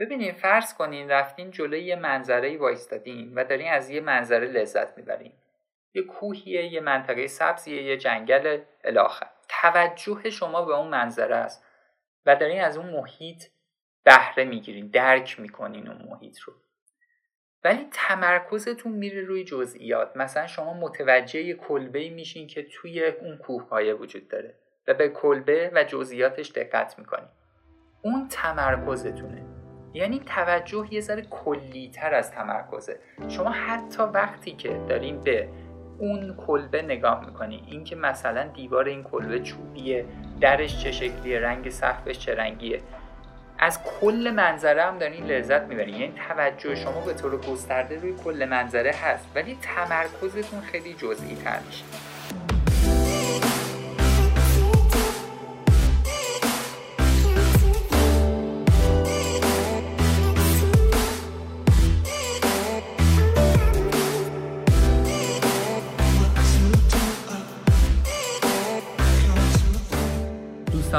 ببینین فرض کنین رفتین جلوی یه منظره وایستادین و دارین از یه منظره لذت می‌برین. یه کوهیه یه منطقه سبزیه یه جنگل الاخر. توجه شما به اون منظره است و دارین از اون محیط بهره می‌گیرین درک می‌کنین اون محیط رو. ولی تمرکزتون میره روی جزئیات. مثلا شما متوجه کلبه میشین که توی اون کوه وجود داره و به کلبه و جزئیاتش دقت می‌کنین. اون تمرکزتونه. یعنی توجه یه ذره کلیتر از تمرکزه. شما حتی وقتی که دارین به اون کلبه نگاه می‌کنی اینکه مثلا دیوار این کلبه چوبیه درش چه شکلیه رنگ سقفش چه رنگیه از کل منظره هم دارین لذت می‌برین. یعنی توجه شما به طور گسترده روی کل منظره هست ولی تمرکزتون خیلی جزئی تر میشه.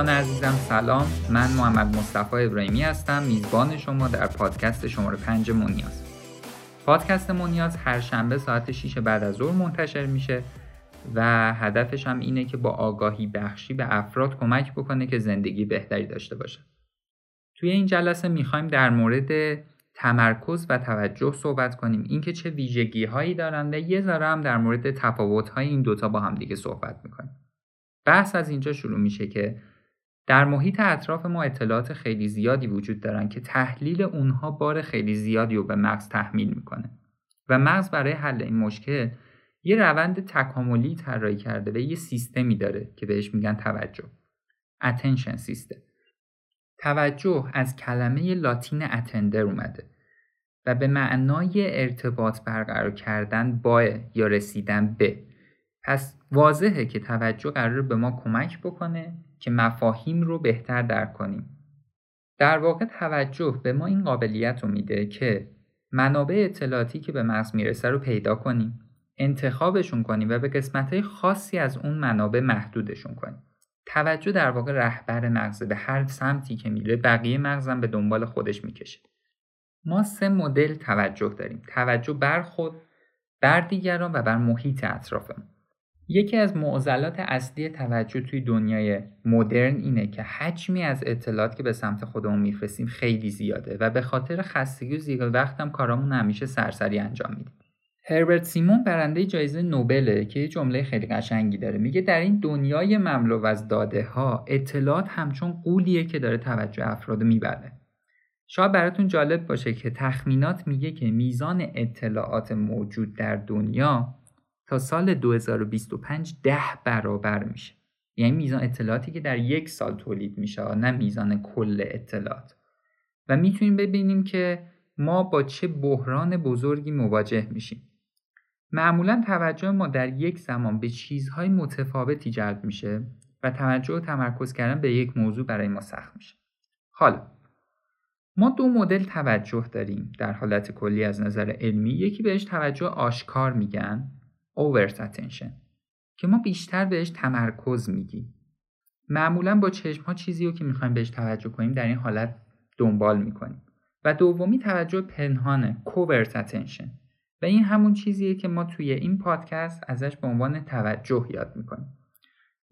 دوستان عزیزم سلام. من محمد مصطفی ابراهیمی هستم. میزبان شما در پادکست شماره پنج مونیاز. پادکست مونیاز هر شنبه ساعت 6 بعد از ظهر منتشر میشه و هدفش هم اینه که با آگاهی بخشی به افراد کمک بکنه که زندگی بهتری داشته باشه توی این جلسه می‌خوایم در مورد تمرکز و توجه صحبت کنیم. اینکه چه ویژگی هایی دارن یه ذره هم در مورد تفاوت های این دوتا با هم دیگه صحبت می‌کنیم. بحث از اینجا شروع میشه که در محیط اطراف ما اطلاعات خیلی زیادی وجود دارن که تحلیل اونها بار خیلی زیادی رو به مغز تحمیل می‌کنه. و مغز برای حل این مشکل یه روند تکاملی طراحی کرده و یه سیستمی داره که بهش میگن توجه. Attention system. توجه از کلمه لاتین اتندر اومده و به معنای ارتباط برقرار کردن با یا رسیدن به. پس واضحه که توجه قرار به ما کمک بکنه که مفاهیم رو بهتر درک کنیم. در واقع توجه به ما این قابلیت رو میده که منابع اطلاعاتی که به مغز می‌رسه رو پیدا کنیم، انتخابشون کنیم و به قسمت خاصی از اون منابع محدودشون کنیم. توجه در واقع رهبر مغزه به هر سمتی که میره بقیه مغزم به دنبال خودش می‌کشه. ما سه مدل توجه داریم. توجه بر خود، بر دیگران و بر محیط اطرافمون. یکی از معضلات اصلی توجه توی دنیای مدرن اینه که حجمی از اطلاعات که به سمت خودمون میفرستیم خیلی زیاده و به خاطر خستگی و زیاد هم کارامون همیشه سرسری انجام میدیم. هربرت سیمون برنده جایزه نوبله که یه جمله خیلی قشنگی داره میگه در این دنیای مملو از داده ها اطلاعات همچون قولیه که داره توجه افراد می‌بره شاید براتون جالب باشه که تخمینات میگه که میزان اطلاعات موجود در دنیا تا سال 2025 ده برابر میشه. یعنی میزان اطلاعاتی که در یک سال تولید میشه نه میزان کل اطلاعات. و می‌تونیم ببینیم که ما با چه بحران بزرگی مواجه میشیم. معمولا توجه ما در یک زمان به چیزهای متفاوتی جلب میشه و توجه و تمرکز کردن به یک موضوع برای ما سخت میشه. حالا ما دو مدل توجه داریم در حالت کلی از نظر علمی. یکی بهش توجه آشکار میگن. Overt attention. که ما بیشتر بهش تمرکز میگیم. معمولا با چشم ها چیزی رو که می‌خوایم بهش توجه کنیم در این حالت دنبال می‌کنیم. و دومی توجه پنهانه covert attention. و این همون چیزیه که ما توی این پادکست ازش به عنوان توجه یاد می‌کنیم.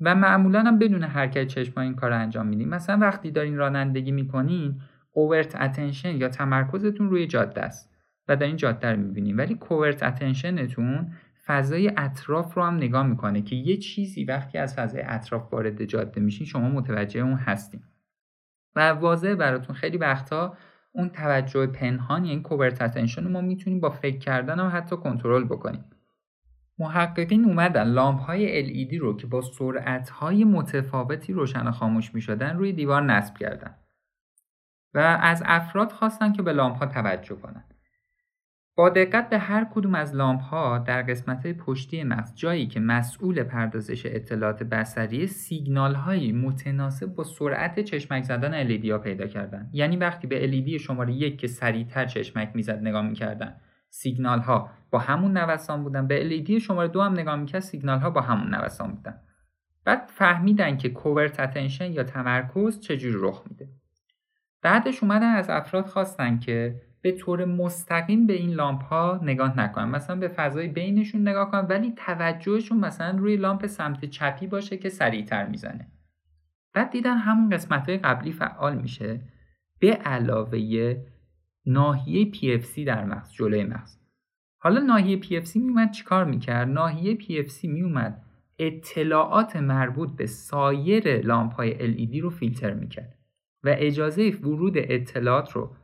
و معمولا هم بدون حرکت چشم این کار رو انجام میدیم. مثلا وقتی دارین رانندگی می‌کنین overt attention یا تمرکزتون روی جاده است. و در این جاده رو می‌بینیم. ولی covert attentionتون فضای اطراف رو هم نگاه می‌کنه که یه چیزی وقتی از فضای اطراف وارد جاده میشین شما متوجه اون هستیم و واضح براتون خیلی وقتا اون توجه پنهان یعنی کوورت اتنشن ما می‌تونیم با فکر کردن هم حتی کنترل بکنیم. محققین اومدن لامپ های LED رو که با سرعت های متفاوتی روشن و خاموش می شدن روی دیوار نصب کردن. و از افراد خواستن که به لامپ ها توجه کنن. با دقت به هر کدوم از لامپ ها در قسمت پشتی مغز جایی که مسئول پردازش اطلاعات بصری سیگنال هایی متناسب با سرعت چشمک زدن LED ها پیدا کردن. یعنی وقتی به LED شماره یک که سریعتر چشمک می‌زد نگاه می‌کردن. سیگنال ها با همون نوسان بودن. به LED شماره دو هم نگاه می‌کرد سیگنال ها با همون نوسان بودن. بعد فهمیدن که کوورت اتنشن یا تمرکز چجوری رخ میده. بعدش اومدن از افراد خواستن که به طور مستقیم به این لامپ ها نگاه نکنن. مثلا به فضای بینشون نگاه کنن ولی توجهشون مثلا روی لامپ سمت چپی باشه که سریعتر می‌زنه. بعد دیدن همون قسمت های قبلی فعال میشه. به علاوه ناحیه PFC در مغز جلوی مغز. حالا ناحیه PFC میومد چیکار می‌کرد؟ ناحیه PFC میومد اطلاعات مربوط به سایر لامپ های LED رو فیلتر می‌کرد و اجازه ورود اطلاعات رو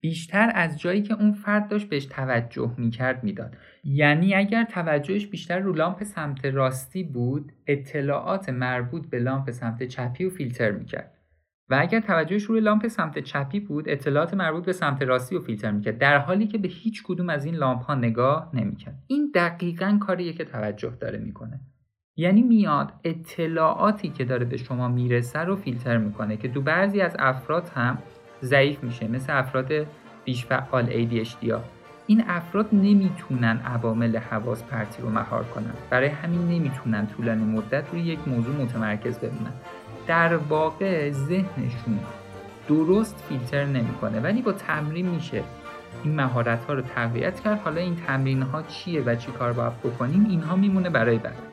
بیشتر از جایی که اون فرد داشت بهش توجه می‌کرد می‌داد. یعنی اگر توجهش بیشتر رو لامپ سمت راستی بود اطلاعات مربوط به لامپ سمت چپی رو فیلتر می‌کرد. و اگر توجهش روی لامپ سمت چپی بود اطلاعات مربوط به سمت راستی رو فیلتر می‌کرد. در حالی که به هیچ کدوم از این لامپ ها نگاه نمی‌کرد. این دقیقا کاریه که توجه داره می‌کنه. یعنی میاد اطلاعاتی که داره به شما می‌رسه رو فیلتر می‌کنه که تو بعضی از افراد هم ضعیف میشه مثل افراد بیش فعال ADHD ها. این افراد نمی‌تونن عوامل حواس پرتی رو مهار کنن. برای همین نمی‌تونن طولانی مدت روی یک موضوع متمرکز بمونن. در واقع ذهنشون درست فیلتر نمی‌کنه ولی با تمرین میشه. این مهارت ها رو تقویت کرد. حالا این تمرین ها چیه و چی کار باید بکنیم اینها میمونه برای بعد.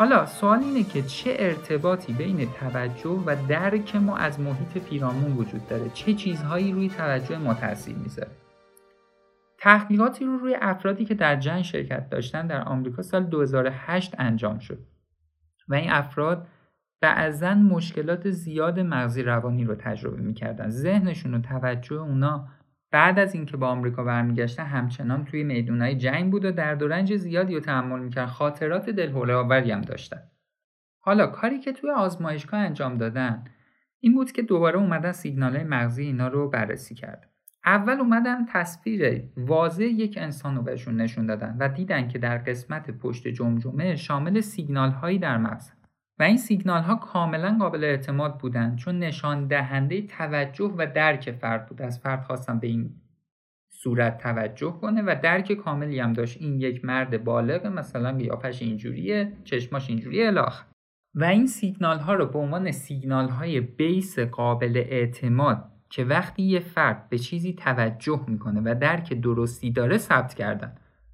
حالا سوال اینه که چه ارتباطی بین توجه و درک ما از محیط پیرامون وجود داره؟ چه چیزهایی روی توجه ما تاثیر می‌ذاره؟ تحقیقاتی رو روی افرادی که در جنگ شرکت داشتن در آمریکا سال 2008 انجام شد. و این افراد بعضا مشکلات زیاد مغزی روانی رو تجربه می‌کردن. ذهنشون و توجه اونا بعد از اینکه با آمریکا برمیگشته همچنان توی میدونای جنگ بود و درد و رنج زیادی رو تحمل می‌کرد. خاطرات دلهوله آوری هم داشتن. حالا کاری که توی آزمایشگاه انجام دادن این بود که دوباره اومدن سیگنال مغزی اینا رو بررسی کرد. اول اومدن تصویر واضح یک انسان رو بهشون نشون دادن و دیدن که در قسمت پشت جمجمه شامل سیگنال هایی در مغز و این سیگنال ها کاملا قابل اعتماد بودند چون نشان دهنده توجه و درک فرد بود. از فرد خواستم به این صورت توجه کنه و درک کاملی هم داشت. این یک مرد بالغ مثلا قیافش اینجوریه چشماش اینجوریه الاخ. و این سیگنال ها رو به عنوان سیگنال های بیس قابل اعتماد که وقتی یه فرد به چیزی توجه می‌کنه و درک درستی داره ثبت کردن.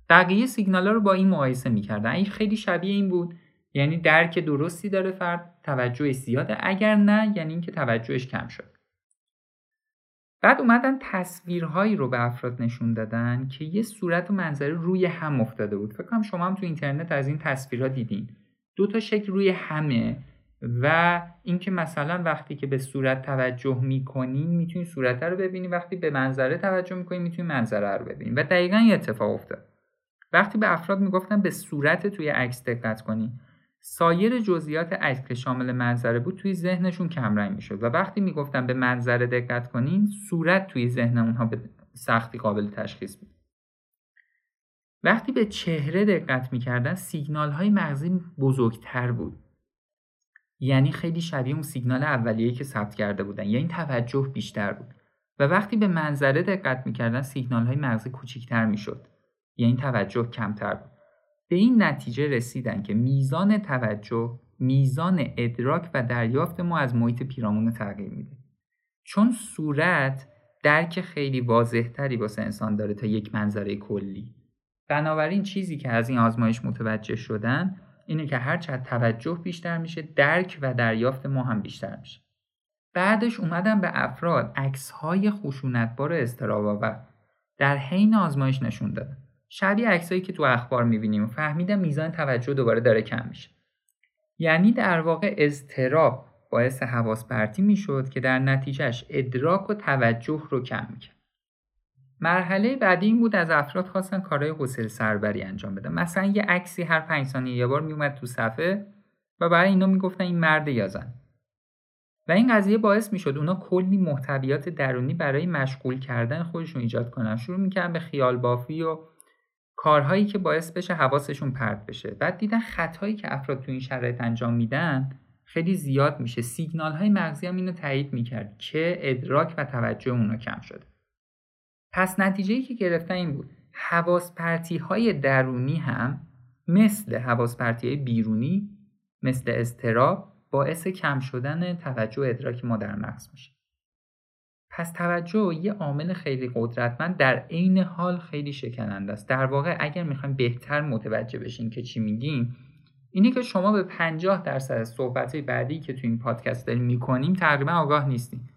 بقیه سیگنال ها رو با این مقایسه می‌کردن. این خیلی شبیه این بود یعنی درک درستی داره فرد توجهش زیاده. اگر نه یعنی اینکه توجهش کم شد. بعد اومدن تصویرهایی رو به افراد نشون دادن که یه صورت و منظره روی هم افتاده بود. فکر کنم شما هم تو اینترنت از این تصویرها دیدین. دو تا شکل روی همه و اینکه مثلا وقتی که به صورت توجه می‌کنین می‌تونین صورت رو ببینین وقتی به منظره توجه می‌کنین می‌تونین منظره رو ببینین و دقیقا یه اتفاق افتاد. وقتی به افراد می‌گفتن به صورت توی عکس دقت کنین سایر جزئیات عکس که شامل منظره بود توی ذهنشون کمرنگ می‌شد و وقتی می‌گفتن به منظره دقت کنین صورت توی ذهن اونها به سختی قابل تشخیص بود. وقتی به چهره دقت می‌کردن سیگنال های مغزی بزرگتر بود. یعنی خیلی شبیه اون سیگنال اولیه‌ای که ثبت کرده بودن یعنی توجه بیشتر بود. و وقتی به منظره دقت می‌کردن سیگنال های مغزی کوچیکتر می‌شد. یعنی توجه کمتر بود. به این نتیجه رسیدن که میزان توجه میزان ادراک و دریافت ما از محیط پیرامون تغییر میده. چون صورت درک خیلی واضحتری واسه انسان داره تا یک منظره کلی. بنابراین چیزی که از این آزمایش متوجه شدن اینه که هر چقدر توجه بیشتر میشه درک و دریافت ما هم بیشتر میشه. بعدش اومدن به افراد عکس های خشونتبار استرابا و در حین آزمایش نشون دادن. شبیه عکسایی که تو اخبار می‌بینیم. فهمیدم میزان توجه دوباره داره کم میشه. یعنی در واقع اضطراب باعث حواس پرتی می‌شد که در نتیجهش ادراک و توجه رو کم می‌کرد. مرحله بعدی این بود از افراد خواستن کارهای حوصله سربری انجام بدن. مثلا یه عکسی هر پنج ثانیه یه بار میومد تو صفحه و برای اینا می‌گفتن این مرد یا زن و این قضیه باعث می‌شد اونا کلی محتویات درونی برای مشغول کردن خودشون ایجاد کنن. شروع می‌کردن به خیال بافی و کارهایی که باعث بشه حواسشون پرت بشه. بعد دیدن خطایی که افراد تو این شرایط انجام میدن خیلی زیاد میشه. سیگنال های مغزی هم اینو تایید می‌کرد که ادراک و توجه اونا کم شده. پس نتیجه که گرفتن این بود. حواس پرتی های درونی هم مثل حواس پرتی بیرونی مثل استراب باعث کم شدن توجه و ادراک ما در مغز میشه. پس توجه یه عامل خیلی قدرتمند در عین حال خیلی شکننده است. در واقع اگر می‌خوایم بهتر متوجه بشین که چی میگیم اینی که شما به 50 درصد از صحبت بعدی که تو این پادکست داریم می‌کنیم تقریبا آگاه نیستیم.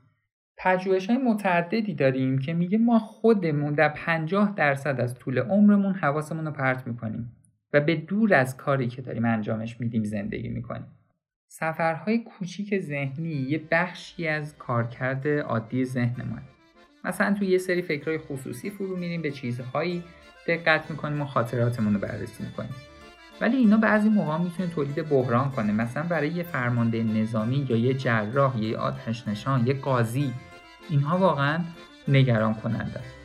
پژوهش های متعددی داریم که میگه ما خودمون در 50 درصد از طول عمرمون حواسمون رو پرت می‌کنیم و به دور از کاری که داریم انجامش میدیم زندگی می‌کنیم. سفرهای کوچیک ذهنی یه بخشی از کارکرد عادی ذهن ما. مثلا تو یه سری فکرهای خصوصی فرو میریم به چیزهایی دقت می‌کنیم و خاطراتمون رو بررسی می‌کنیم. ولی اینا بعضی موقع می‌تونه تولید بحران کنه. مثلا برای یه فرمانده نظامی یا یه جراح یا یه آتش نشان یه قاضی اینها واقعا نگران کننده است.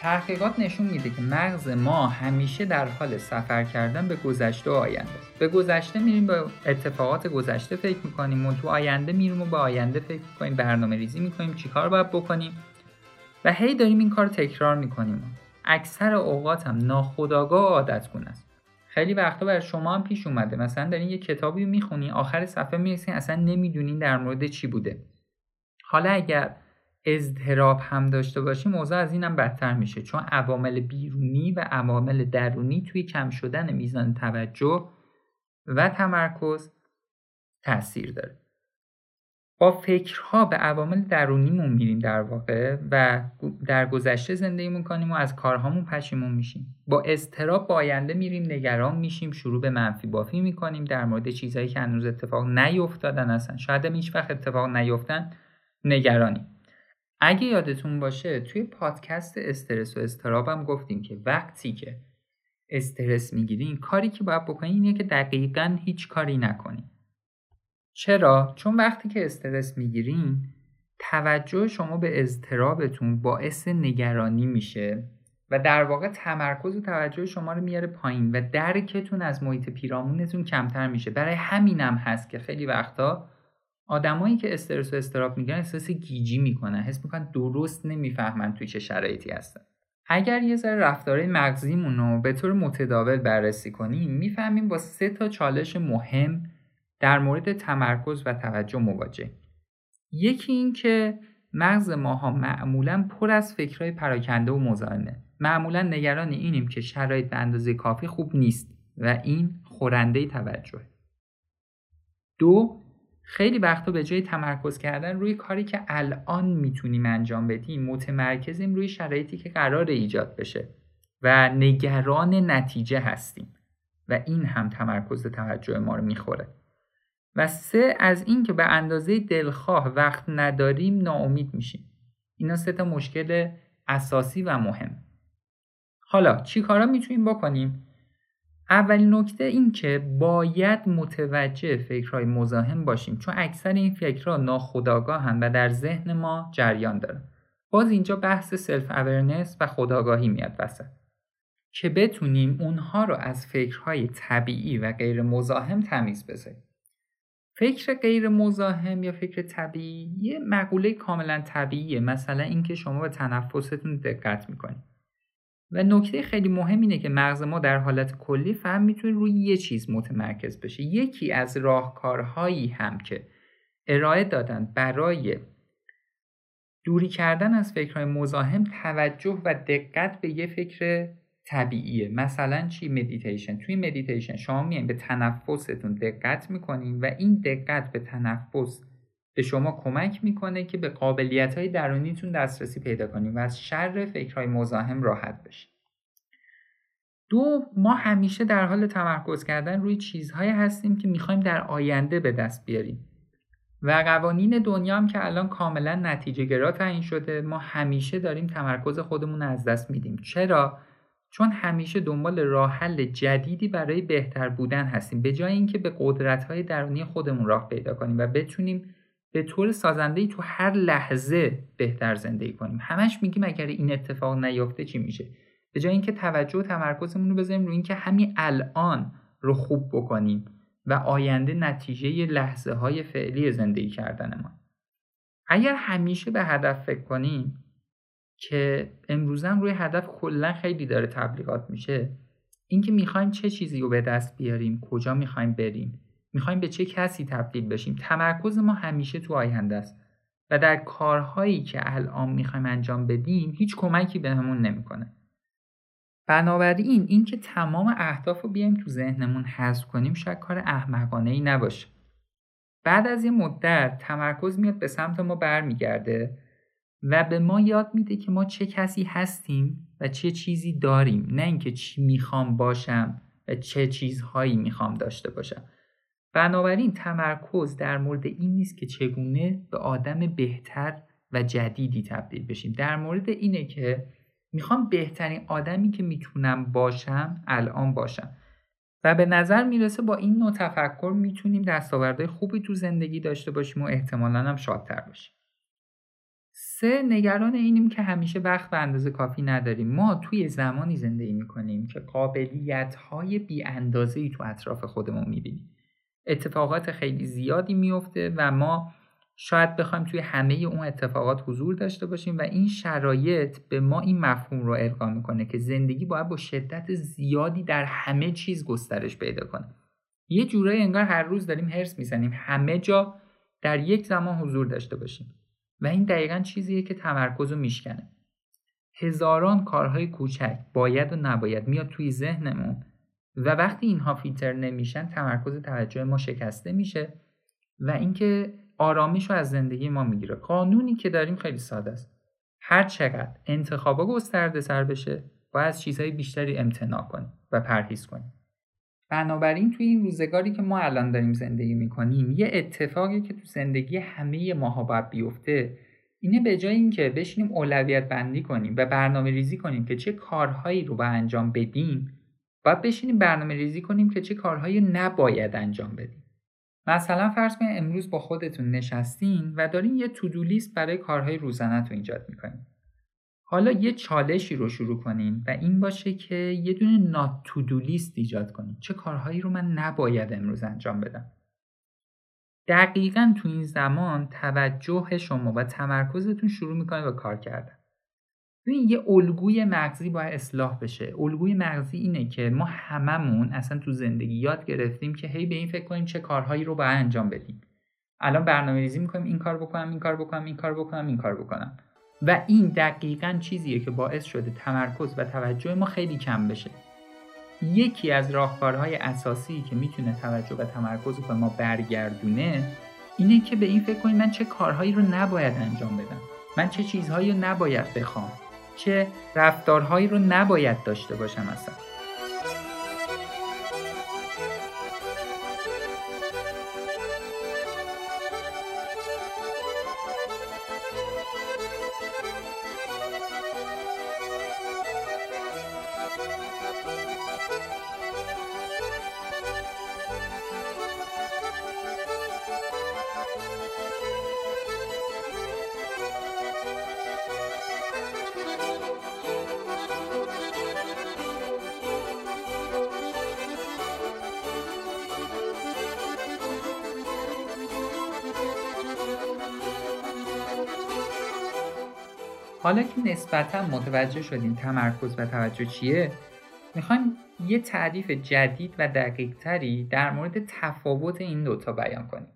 تحقیقات نشون میده که مغز ما همیشه در حال سفر کردن به گذشته و آینده به گذشته میریم به اتفاقات گذشته فکر می‌کنیم. و تو آینده میریم و به آینده فکر می‌کنیم. برنامه ریزی می‌کنیم چیکار باید بکنیم؟ و هی داریم این کار تکرار می‌کنیم. اکثر اوقات هم ناخداگاه و است. خیلی وقتا برای شما هم پیش اومده. مثلا دارین یه کتابی می‌خونی آخر صفحه می‌رسین اصلا نمی‌دونین در مورد چی بوده. حالا اگر اضطراب هم داشته باشیم اوضاع از اینم بدتر میشه. چون عوامل بیرونی و عوامل درونی توی کم شدن میزان توجه و تمرکز تاثیر داره. با فکرها به عوامل درونیمون میریم در واقع و در گذشته زندگی می‌کنیم و از کارهامون پشیمون میشیم. با اضطراب با آینده میریم نگران میشیم شروع به منفی بافی می‌کنیم در مورد چیزهایی که هنوز اتفاق نیفتادن اصلا شاید هم هیچ وقت اتفاق نیفتن نگرانیم. اگه یادتون باشه توی پادکست استرس و استرابم گفتیم که وقتی که استرس می‌گیرین کاری که باید بکنین اینه که دقیقا هیچ کاری نکنین چرا؟ چون وقتی که استرس می‌گیرین توجه شما به اضطرابتون باعث نگرانی میشه و در واقع تمرکز و توجه شما رو میاره پایین و درکتون از محیط پیرامونتون کمتر میشه برای همینم هست که خیلی وقتا آدمایی که استرس و استراب میگن احساس گیجی می‌کنن. حس می‌کنن درست نمی‌فهمن توی چه شرایطی هستن. اگر یه ذره رفتارهای مغزیمون رو به طور متداول بررسی کنیم می‌فهمیم با سه تا چالش مهم در مورد تمرکز و توجه مواجه یکی این که مغز ماها معمولا پر از فکرهای پراکنده و مزاحمه. معمولا نگران اینیم که شرایط به اندازه کافی خوب نیست و این خورنده توجه دو خیلی وقتا به جای تمرکز کردن روی کاری که الان می‌تونیم انجام بدیم متمرکزیم روی شرایطی که قرار ایجاد بشه و نگران نتیجه هستیم و این هم تمرکز توجه ما رو می‌خوره. و سه از این که به اندازه دلخواه وقت نداریم ناامید میشیم. اینا سه تا مشکل اساسی و مهم. حالا چی کارا می‌تونیم بکنیم؟ اولین نکته این که باید متوجه فکرهای مزاحم باشیم چون اکثر این فکرها ناخودآگاهن و در ذهن ما جریان دارن باز اینجا بحث self-awareness و خودآگاهی میاد وسط. که بتونیم اونها رو از فکرهای طبیعی و غیر مزاحم تمیز بذاریم. فکر غیر مزاحم یا فکر طبیعی یه مقوله کاملا طبیعیه مثلا اینکه شما به تنفستون دقت می‌کنید. و نکته خیلی مهم اینه که مغز ما در حالت کلی فقط می‌تونه روی یه چیز متمرکز بشه. یکی از راهکارهایی هم که ارائه دادن برای دوری کردن از فکرهای مزاحم توجه و دقت به یه فکر طبیعیه. مثلا چی؟ مدیتیشن توی مدیتیشن شما میایین به تنفستون دقت می‌کنین و این دقت به تنفس به شما کمک می‌کنه که به قابلیت های درونیتون دسترسی پیدا کنیم و از شر فکرهای مزاحم راحت بشید دو ما همیشه در حال تمرکز کردن روی چیزهایی هستیم که می‌خوایم در آینده به دست بیاریم. و قوانین دنیا هم که الان کاملا نتیجه گرا تعیین شده ما همیشه داریم تمرکز خودمون از دست میدیم. چرا؟ چون همیشه دنبال راه حل جدیدی برای بهتر بودن هستیم. به جای اینکه به قدرت‌های درونی خودمون راه پیدا کنیم و بتونیم به طور سازنده تو هر لحظه بهتر زندگی کنیم. همش میگیم اگر این اتفاق نیفته چی میشه؟ به جای اینکه توجه و تمرکزمون رو بذاریم روی اینکه همین الان رو خوب بکنیم و آینده نتیجه لحظه های فعلی زندگی کردن ما اگر همیشه به هدف فکر کنیم که امروزم روی هدف کلا خیلی داره تبلیغات میشه اینکه می‌خوایم چه چیزی رو به دست بیاریم کجا می‌خوایم بریم می‌خوایم به چه کسی تبدیل بشیم؟ تمرکز ما همیشه تو آینده است و در کارهایی که الان می‌خوایم انجام بدیم هیچ کمکی بهمون به نمی‌کنه. بنابراین اینکه تمام اهداف رو بیایم تو ذهنمون حذف کنیم شاید کار احمقانه ای نباشه. بعد از یه مدت تمرکز میاد به سمت ما برمیگرده و به ما یاد میده که ما چه کسی هستیم و چه چیزی داریم. نه اینکه چی می‌خوام باشم و چه چیزهایی می‌خوام داشته باشم. بنابراین تمرکز در مورد این نیست که چگونه به آدم بهتر و جدیدی تبدیل بشیم. در مورد اینه که می‌خوام بهترین آدمی که می‌تونم باشم الان باشم. و به نظر می‌رسه با این نوع تفکر می‌تونیم دستاوردهای خوبی تو زندگی داشته باشیم و احتمالا هم شادتر باشیم. سه نگران اینیم که همیشه وقت به اندازه کافی نداریم. ما توی زمانی زندگی می‌کنیم که قابلیت های بی ای تو اطراف خودمون می‌بینیم. اتفاقات خیلی زیادی میفته و ما شاید بخوایم توی همه اون اتفاقات حضور داشته باشیم و این شرایط به ما این مفهوم رو القا می‌کنه که زندگی باید با شدت زیادی در همه چیز گسترش پیدا کنه. یه جورایی انگار هر روز داریم هرس می‌زنیم. همه جا در یک زمان حضور داشته باشیم. و این دقیقا چیزیه که تمرکز رو میشکنه. هزاران کارهای کوچک باید و نباید میاد توی ذهنمون و وقتی اینها فیلتر نمیشن تمرکز توجه ما شکسته میشه و اینکه آرامش رو از زندگی ما می‌گیره. قانونی که داریم خیلی ساده است. هر چقدر انتخابا گسترده سر بشه باید از چیزهای بیشتری امتناع کنیم و پرهیز کنیم. بنابراین توی این روزگاری که ما الان داریم زندگی می‌کنیم یه اتفاقی که تو زندگی همه ماها باید بیفته اینه به جای اینکه بشینیم اولویت بندی کنیم و برنامه ریزی کنیم که چه کارهایی رو باید انجام بدیم باید بشینیم برنامه ریزی کنیم که چه کارهایی نباید انجام بدیم. مثلا فرض کنید امروز با خودتون نشستین و دارین یه تودو لیست برای کارهای روزانهتون ایجاد می‌کنین. حالا یه چالشی رو شروع کنین و این باشه که یه دونه نات تودو لیست ایجاد کنین. چه کارهایی رو من نباید امروز انجام بدم؟ دقیقا تو این زمان توجه شما و تمرکزتون شروع می‌کنه به کار کردن. ببین یه الگوی مغزی باید اصلاح بشه. الگوی مغزی اینه که ما هممون اصلا تو زندگی یاد گرفتیم که هی به این فکر کنیم چه کارهایی رو باید انجام بدیم. الان برنامه ریزی می‌کنیم این کار بکنم این کار بکنم این کار بکنم این کار بکنم. و این دقیقا چیزیه که باعث شده تمرکز و توجه ما خیلی کم بشه. یکی از راهکارهای اساسی که می‌تونه توجه و تمرکز به ما برگردونه اینه که به این فکر کنیم من چه کارهایی رو نباید انجام بدم. من چه چیزهایی رو نباید بخوام. چه رفتارهایی رو نباید داشته باشم اصلا. حالا که نسبتا متوجه شدیم تمرکز و توجه چیه می‌خوایم یه تعریف جدید و دقیق تری در مورد تفاوت این دوتا بیان کنیم.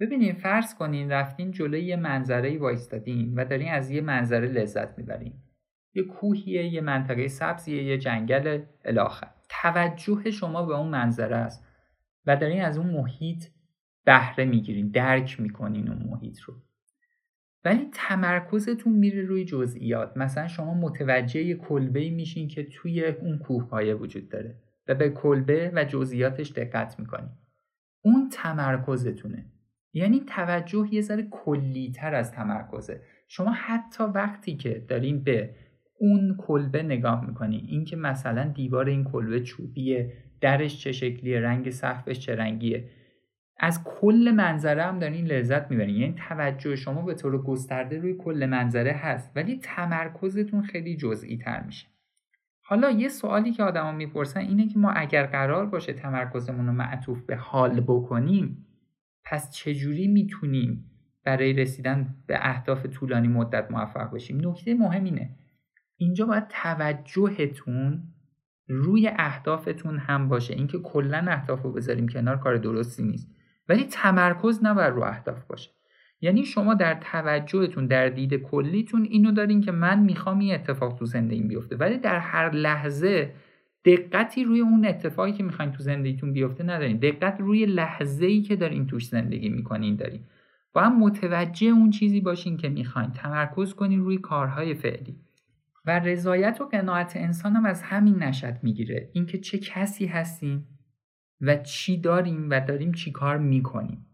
ببینیم فرض کنین رفتین جلوی یه منظره وایستادین و دارین از یه منظره لذت می‌برین. یه کوهیه یه منطقه سبزیه یه جنگل الاخر. توجه شما به اون منظره است و دارین از اون محیط بهره می‌گیرین درک می‌کنین اون محیط رو. ولی تمرکزتون میره روی جزئیات. مثلا شما متوجه کلبه میشین که توی اون کوه وجود داره و به کلبه و جزئیاتش دقت می‌کنین اون تمرکزتونه. یعنی توجه یه ذره کلیتر از تمرکزه. شما حتی وقتی که دارین به اون کلبه نگاه می‌کنین اینکه مثلا دیوار این کلبه چوبیه درش چه شکلیه رنگ سقفش چه رنگیه از کل منظره هم دارین لذت می‌برین. یعنی توجه شما به طور گسترده روی کل منظره هست ولی تمرکزتون خیلی جزئی تر میشه. حالا یه سوالی که آدما می‌پرسن اینه که ما اگر قرار باشه تمرکزمون رو معطوف به حال بکنیم پس چجوری می‌تونیم برای رسیدن به اهداف طولانی مدت موفق بشیم؟ نکته مهم اینه. اینجا باید توجهتون روی اهدافتون هم باشه. اینکه کلا اهداف رو بذاریم کنار کار درستی نیست. ولی تمرکز نباید رو اهداف باشه. یعنی شما در توجهتون در دید کلیتون اینو دارین که من می‌خوام این اتفاق تو زندگیم بیفته. ولی در هر لحظه دقتی روی اون اتفاقی که می‌خواین تو زندگیتون بیفته ندارین. دقت روی لحظه ای که دارین توش زندگی می‌کنین دارین. با هم متوجه اون چیزی باشین که می‌خواین. تمرکز کنین روی کارهای فعلی. و رضایت و قناعت انسان هم از همین نشد می‌گیره. اینکه چه کسی هستیم و چی داریم و داریم چی کار می‌کنیم.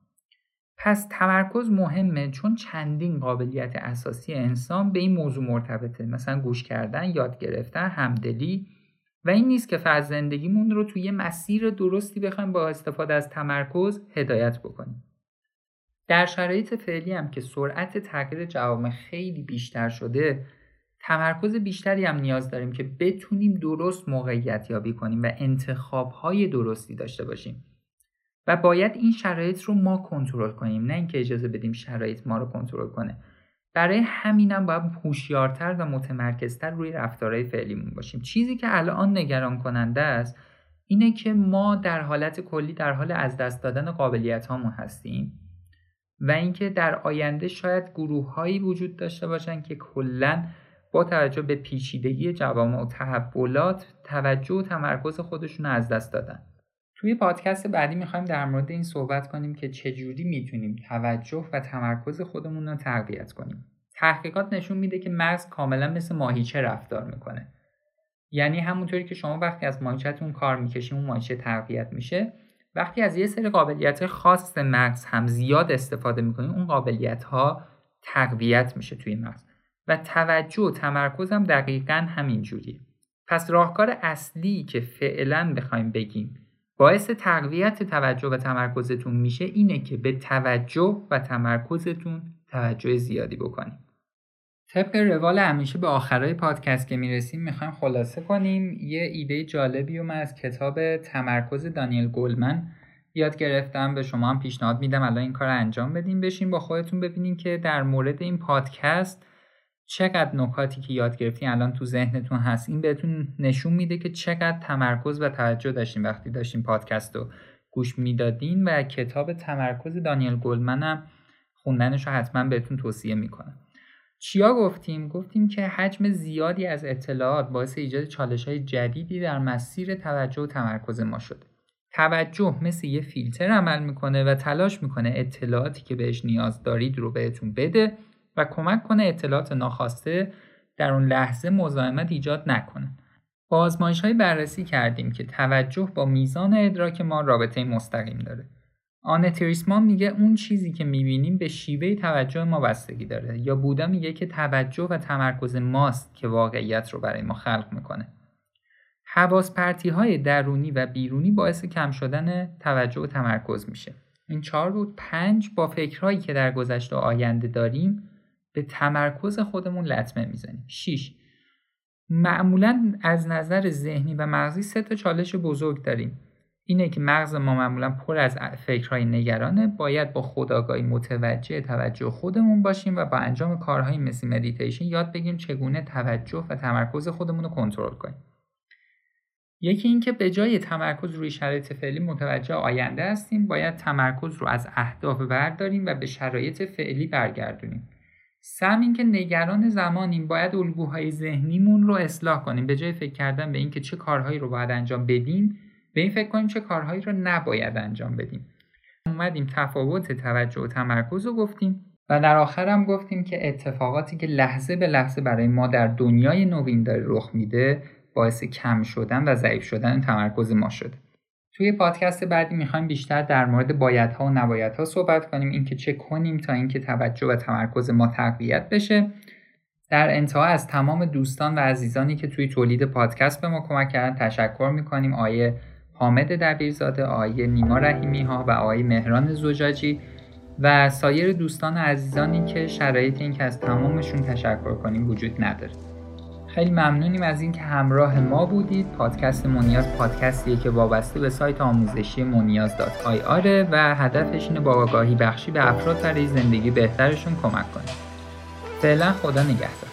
پس تمرکز مهمه چون چندین قابلیت اساسی انسان به این موضوع مرتبطه. مثلا گوش کردن یاد گرفتن همدلی. و این نیست که فرض زندگیمون رو توی مسیر درستی بخوایم با استفاده از تمرکز هدایت بکنیم. در شرایط فعلی هم که سرعت تغییر جوامع خیلی بیشتر شده تمرکز بیشتری هم نیاز داریم که بتونیم درست موقعیت یابی کنیم و انتخاب های درستی داشته باشیم. و باید این شرایط رو ما کنترل کنیم نه اینکه اجازه بدیم شرایط ما رو کنترل کنه. برای همینم باید هوشیارتر و متمرکزتر روی رفتارهای فعلیمون باشیم. چیزی که الان نگران کننده است اینه که ما در حالت کلی در حال از دست دادن قابلیت هامون هستیم و اینکه در آینده شاید گروه هایی وجود داشته باشن که کلا با توجه به پیچیدگی جوامع و تحولات توجه و تمرکز خودشون از دست دادن. توی پادکست بعدی می‌خوایم در مورد این صحبت کنیم که چجوری می‌تونیم توجه و تمرکز خودمون رو تقویت کنیم. تحقیقات نشون میده که مغز کاملا مثل ماهیچه رفتار می‌کنه. یعنی همونطوری که شما وقتی از ماهیچهتون کار می‌کشیم اون ماهیچه تقویت میشه وقتی از یه سری قابلیت خاص مغز هم زیاد استفاده می‌کنیم اون قابلیت ها تقویت میشه توی مغز و توجه و تمرکز هم دقیقا همین جوریه. پس راهکار اصلی که فعلا بخوایم بگیم باعث تقویت توجه و تمرکزتون میشه اینه که به توجه و تمرکزتون توجه زیادی بکنیم. طبق روال همیشه به آخرای پادکست که می‌رسیم می‌خوایم خلاصه کنیم. یه ایده جالبی رو من از کتاب تمرکز دانیل گلمن یاد گرفتم به شما هم پیشنهاد میدم الان این کار انجام بدیم. بشین با خودتون ببینین که در مورد این پادکست چقدر نکاتی که یاد گرفتین الان تو ذهنتون هست این بهتون نشون میده که چقدر تمرکز و توجه داشتیم وقتی داشتیم پادکست رو گوش می‌دادین و کتاب تمرکز دانیل گلمنم خوندنش رو حتما بهتون توصیه می‌کنم چیا گفتیم؟ گفتیم که حجم زیادی از اطلاعات باعث ایجاد چالش های جدیدی در مسیر توجه و تمرکز ما شده. توجه مثل یه فیلتر عمل می‌کنه و تلاش می‌کنه اطلاعاتی که بهش نیاز دارید رو بهتون بده کمک کنه اطلاعات ناخواسته در اون لحظه مزاحمت ایجاد نکنه. با آزمایش های بررسی کردیم که توجه با میزان ادراک ما رابطه مستقیم داره. آن تریسمان میگه اون چیزی که می‌بینیم به شیوه توجه ما بستگی داره یا بودا میگه که توجه و تمرکز ماست که واقعیت رو برای ما خلق می‌کنه. حواس پرتی های درونی و بیرونی باعث کم شدن توجه و تمرکز میشه. این چهار بود پنج با فکرهایی که در گذشته آینده داریم به تمرکز خودمون لطمه می‌زنیم. 6 معمولا از نظر ذهنی و مغزی سه تا چالش بزرگ داریم. اینه که مغز ما معمولا پر از فکرهای نگرانه. باید با خودآگاهی متوجه توجه خودمون باشیم و با انجام کارهایی مثل مدیتیشن یاد بگیریم چگونه توجه و تمرکز خودمون رو کنترل کنیم. یکی اینکه به جای تمرکز روی شرایط فعلی متوجه آینده هستیم. باید تمرکز رو از اهداف برداریم و به شرایط فعلی برگردونیم. سم این که نگران زمانیم باید الگوهای ذهنیمون رو اصلاح کنیم. به جای فکر کردن به اینکه چه کارهایی رو باید انجام بدیم به این فکر کنیم چه کارهایی رو نباید انجام بدیم. اومدیم تفاوت توجه و تمرکز رو گفتیم و در آخر هم گفتیم که اتفاقاتی که لحظه به لحظه برای ما در دنیای نوین داره رخ میده باعث کم شدن و ضعیف شدن تمرکز ما شده. توی پادکست بعدی می‌خوایم بیشتر در مورد بایدها و نبایدها صحبت کنیم اینکه چه کنیم تا اینکه توجه و تمرکز ما تقویت بشه. در انتها از تمام دوستان و عزیزانی که توی تولید پادکست به ما کمک کردن تشکر می‌کنیم. آیه حامد دبیرزاده آیه نیما رحیمی ها و آیه مهران زجاجی و سایر دوستان و عزیزانی که شرایط این که از تمامشون تشکر کنیم وجود نداره. خیلی ممنونیم از اینکه همراه ما بودید. پادکست مونیاز پادکستیه که وابسته به سایت آموزشی مونیاز دات آی آره و هدفش اینه با آگاهی بخشی به افراد برای زندگی بهترشون کمک کنه. فعلا خدا نگهدار.